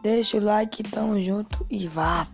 Deixa o like, tamo junto e vá!